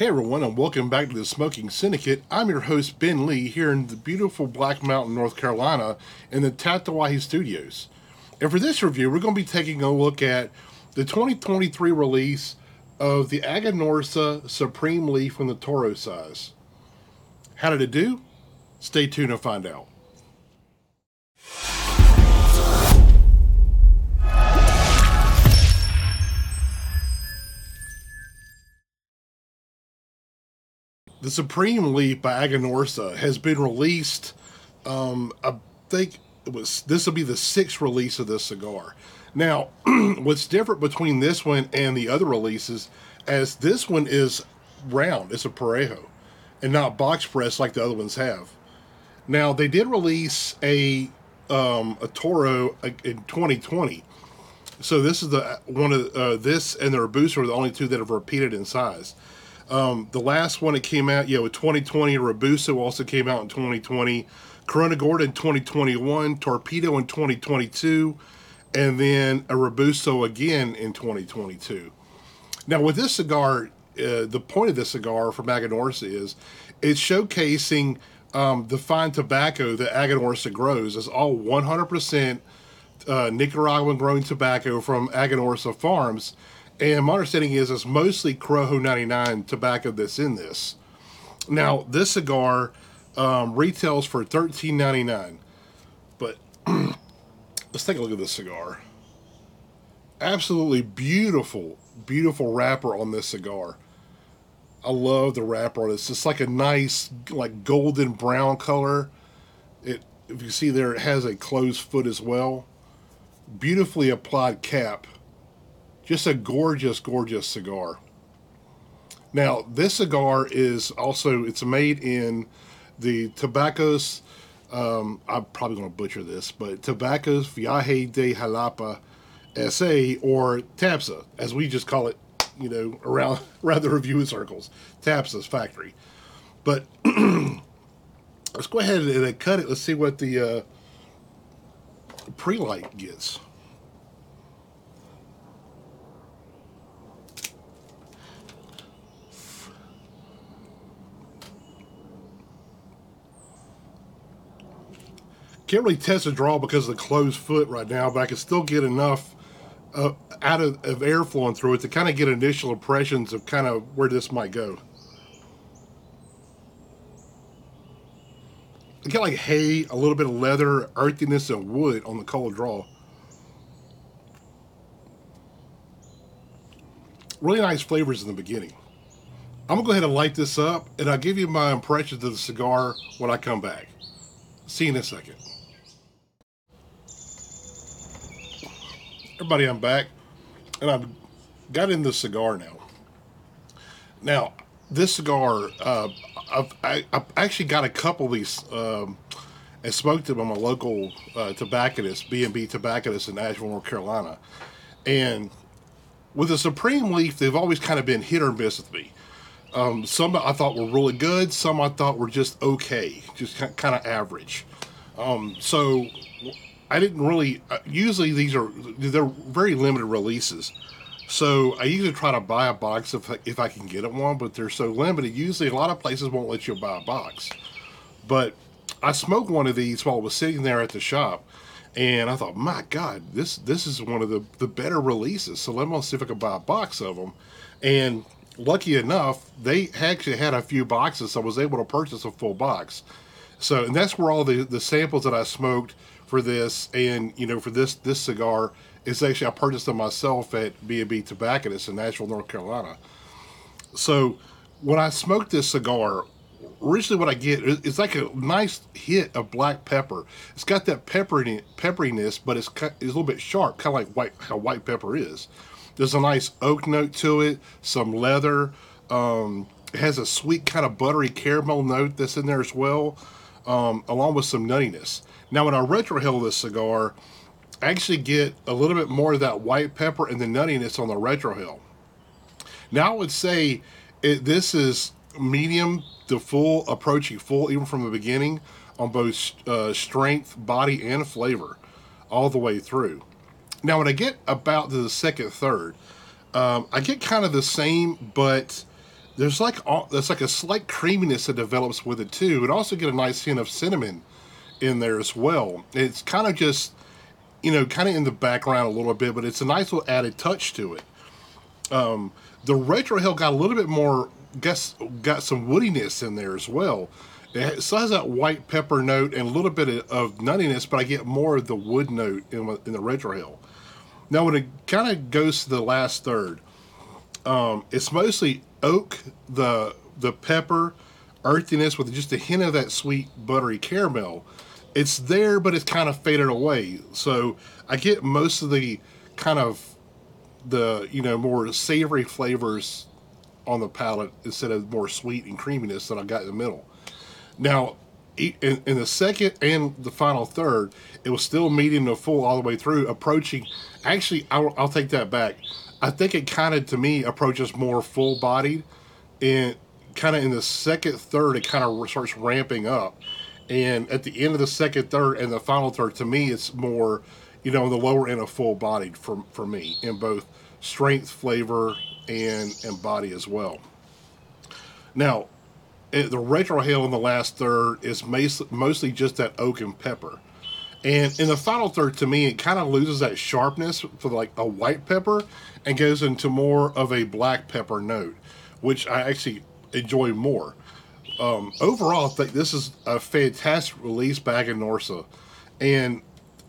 Hey everyone, and welcome back to the Smoking Syndicate. I'm your host Ben Lee here in the beautiful Black Mountain, North Carolina, in the Tatawahi Studios. And for this review, we're going to be taking a look at the 2023 release of the Aganorsa Supreme Leaf from the Toro size. How did it do? Stay tuned and find out. The Supreme Leaf by Aganorsa has been released. Um, I think it was this will be the sixth release of this cigar. Now, what's different between this one and the other releases, as this one is round, it's a parejo, and not box press like the other ones have. Now, they did release a um, a Toro in 2020. So this is the one of uh, this and the Robusto are the only two that have repeated in size. Um, the last one that came out, yeah, with 2020, Robusto also came out in 2020. Corona Gorda in 2021, Torpedo in 2022, and then a Robusto again in 2022. Now, with this cigar, uh, the point of this cigar from Aganorsa is it's showcasing um, the fine tobacco that Aganorsa grows. It's all 100% uh, Nicaraguan grown tobacco from Aganorsa farms and my understanding is it's mostly Corojo 99 tobacco that's in this. Now, this cigar um, retails for $13.99. But let's take a look at this cigar. Absolutely beautiful, beautiful wrapper on this cigar. I love the wrapper on it. It's just like a nice, like golden brown color. It, if you see there, it has a closed foot as well. Beautifully applied cap just a gorgeous, gorgeous cigar. Now, this cigar is also, it's made in the Tabacos, um, I'm probably going to butcher this, but Tabacos Viaje de Jalapa SA, or TABSA, as we just call it, you know, around, around the review circles, TABSA's factory. But let's go ahead and cut it. Let's see what the uh, pre-light gets. Can't really test the draw because of the closed foot right now, but I can still get enough uh, out of, of air flowing through it to kind of get initial impressions of kind of where this might go. I get like hay, a little bit of leather, earthiness, and wood on the cold draw. Really nice flavors in the beginning. I'm gonna go ahead and light this up, and I'll give you my impressions of the cigar when I come back. See you in a second. Everybody, I'm back, and I've got in the cigar now. Now, this cigar, uh, I've, I, actually got a couple of these um, and smoked them on my local uh, tobacconist, B&B Tobacconist in Asheville, North Carolina. And with the Supreme Leaf, they've always kind of been hit or miss with me. Um, some I thought were really good, some I thought were just okay, just kind of average. Um, so I didn't really. Uh, usually these are they're very limited releases, so I usually try to buy a box if if I can get it one. But they're so limited. Usually, a lot of places won't let you buy a box. But I smoked one of these while I was sitting there at the shop, and I thought, my God, this this is one of the the better releases. So let me see if I can buy a box of them. And lucky enough, they actually had a few boxes, so I was able to purchase a full box. So, and that's where all the the samples that I smoked for this, and you know, for this this cigar is actually I purchased them myself at B&B Tobacconist in Asheville, North Carolina. So when I smoke this cigar, originally what I get is like a nice hit of black pepper. It's got that peppery pepperiness, but it's, it's a little bit sharp, kind of like white how white pepper is. There's a nice oak note to it, some leather. Um, it has a sweet kind of buttery caramel note that's in there as well, um, along with some nuttiness. Now, when I retrohale this cigar, I actually get a little bit more of that white pepper and the nuttiness on the retrohale. Now, I would say it, this is medium to full, approaching full, even from the beginning, on both uh, strength, body, and flavor, all the way through. Now, when I get about to the second third, um, I get kind of the same, but there's like all, there's like a slight creaminess that develops with it too. And also get a nice hint of cinnamon in there as well. It's kind of just you know kind of in the background a little bit, but it's a nice little added touch to it. Um, the hill got a little bit more guess got some woodiness in there as well. It still has that white pepper note and a little bit of, of nuttiness, but I get more of the wood note in, in the retrohale. Now, when it kind of goes to the last third, um, it's mostly oak, the the pepper, earthiness with just a hint of that sweet buttery caramel. It's there, but it's kind of faded away. So I get most of the kind of the you know more savory flavors on the palate instead of more sweet and creaminess that I got in the middle. Now, in, in, the second and the final third, it was still medium to full all the way through, approaching. Actually, I'll, I'll take that back. I think it kind of, to me, approaches more full bodied. And kind of in the second third, it kind of starts ramping up. And at the end of the second third and the final third, to me, it's more, you know, the lower end of full bodied for, for me in both strength, flavor, and, and body as well. Now, it, the retrohale in the last third is mostly just that oak and pepper. And in the final third, to me, it kind of loses that sharpness for like a white pepper and goes into more of a black pepper note, which I actually enjoy more. Um, overall, I think this is a fantastic release by Aganorsa. And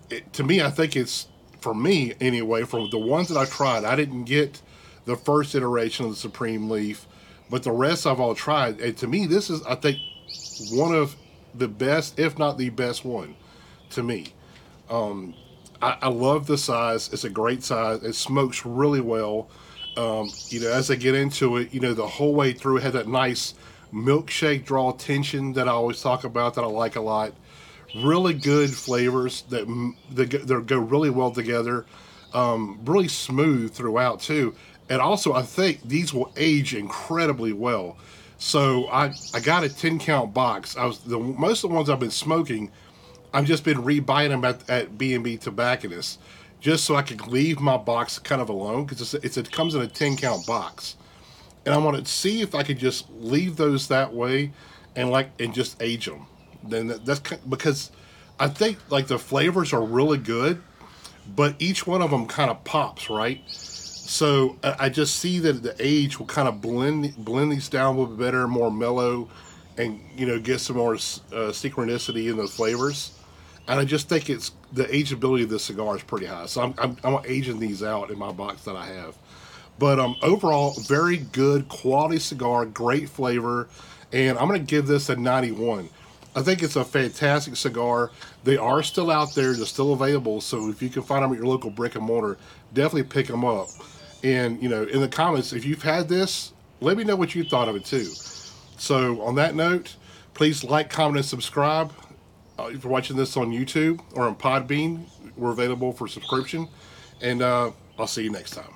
it, to me, I think it's, for me anyway, from the ones that I tried, I didn't get the first iteration of the Supreme Leaf, but the rest I've all tried. And to me, this is, I think, one of the best, if not the best one to me. Um, I, I, love the size. It's a great size. It smokes really well. Um, you know, as I get into it, you know, the whole way through it had that nice milkshake draw tension that I always talk about that I like a lot. Really good flavors that, that, go really well together. Um, really smooth throughout too. And also, I think these will age incredibly well. So I, I got a 10 count box. I was the most of the ones I've been smoking I've just been rebuying them at, at B&B Tobacconists just so I could leave my box kind of alone because it comes in a 10 count box. And I want to see if I could just leave those that way and like and just age them. Then that, that's because I think like the flavors are really good, but each one of them kind of pops, right? So I just see that the age will kind of blend blend these down a little bit better, more mellow, and you know get some more uh, synchronicity in the flavors and I just think it's the ageability of this cigar is pretty high. So I'm, I'm, I'm aging these out in my box that I have. But um, overall, very good quality cigar, great flavor, and I'm to give this a 91. I think it's a fantastic cigar. They are still out there, they're still available. So if you can find them at your local brick and mortar, definitely pick them up. And you know, in the comments, if you've had this, let me know what you thought of it too. So on that note, please like, comment, and subscribe. Uh, if you're watching this on YouTube or on Podbean, we're available for subscription. And uh, I'll see you next time.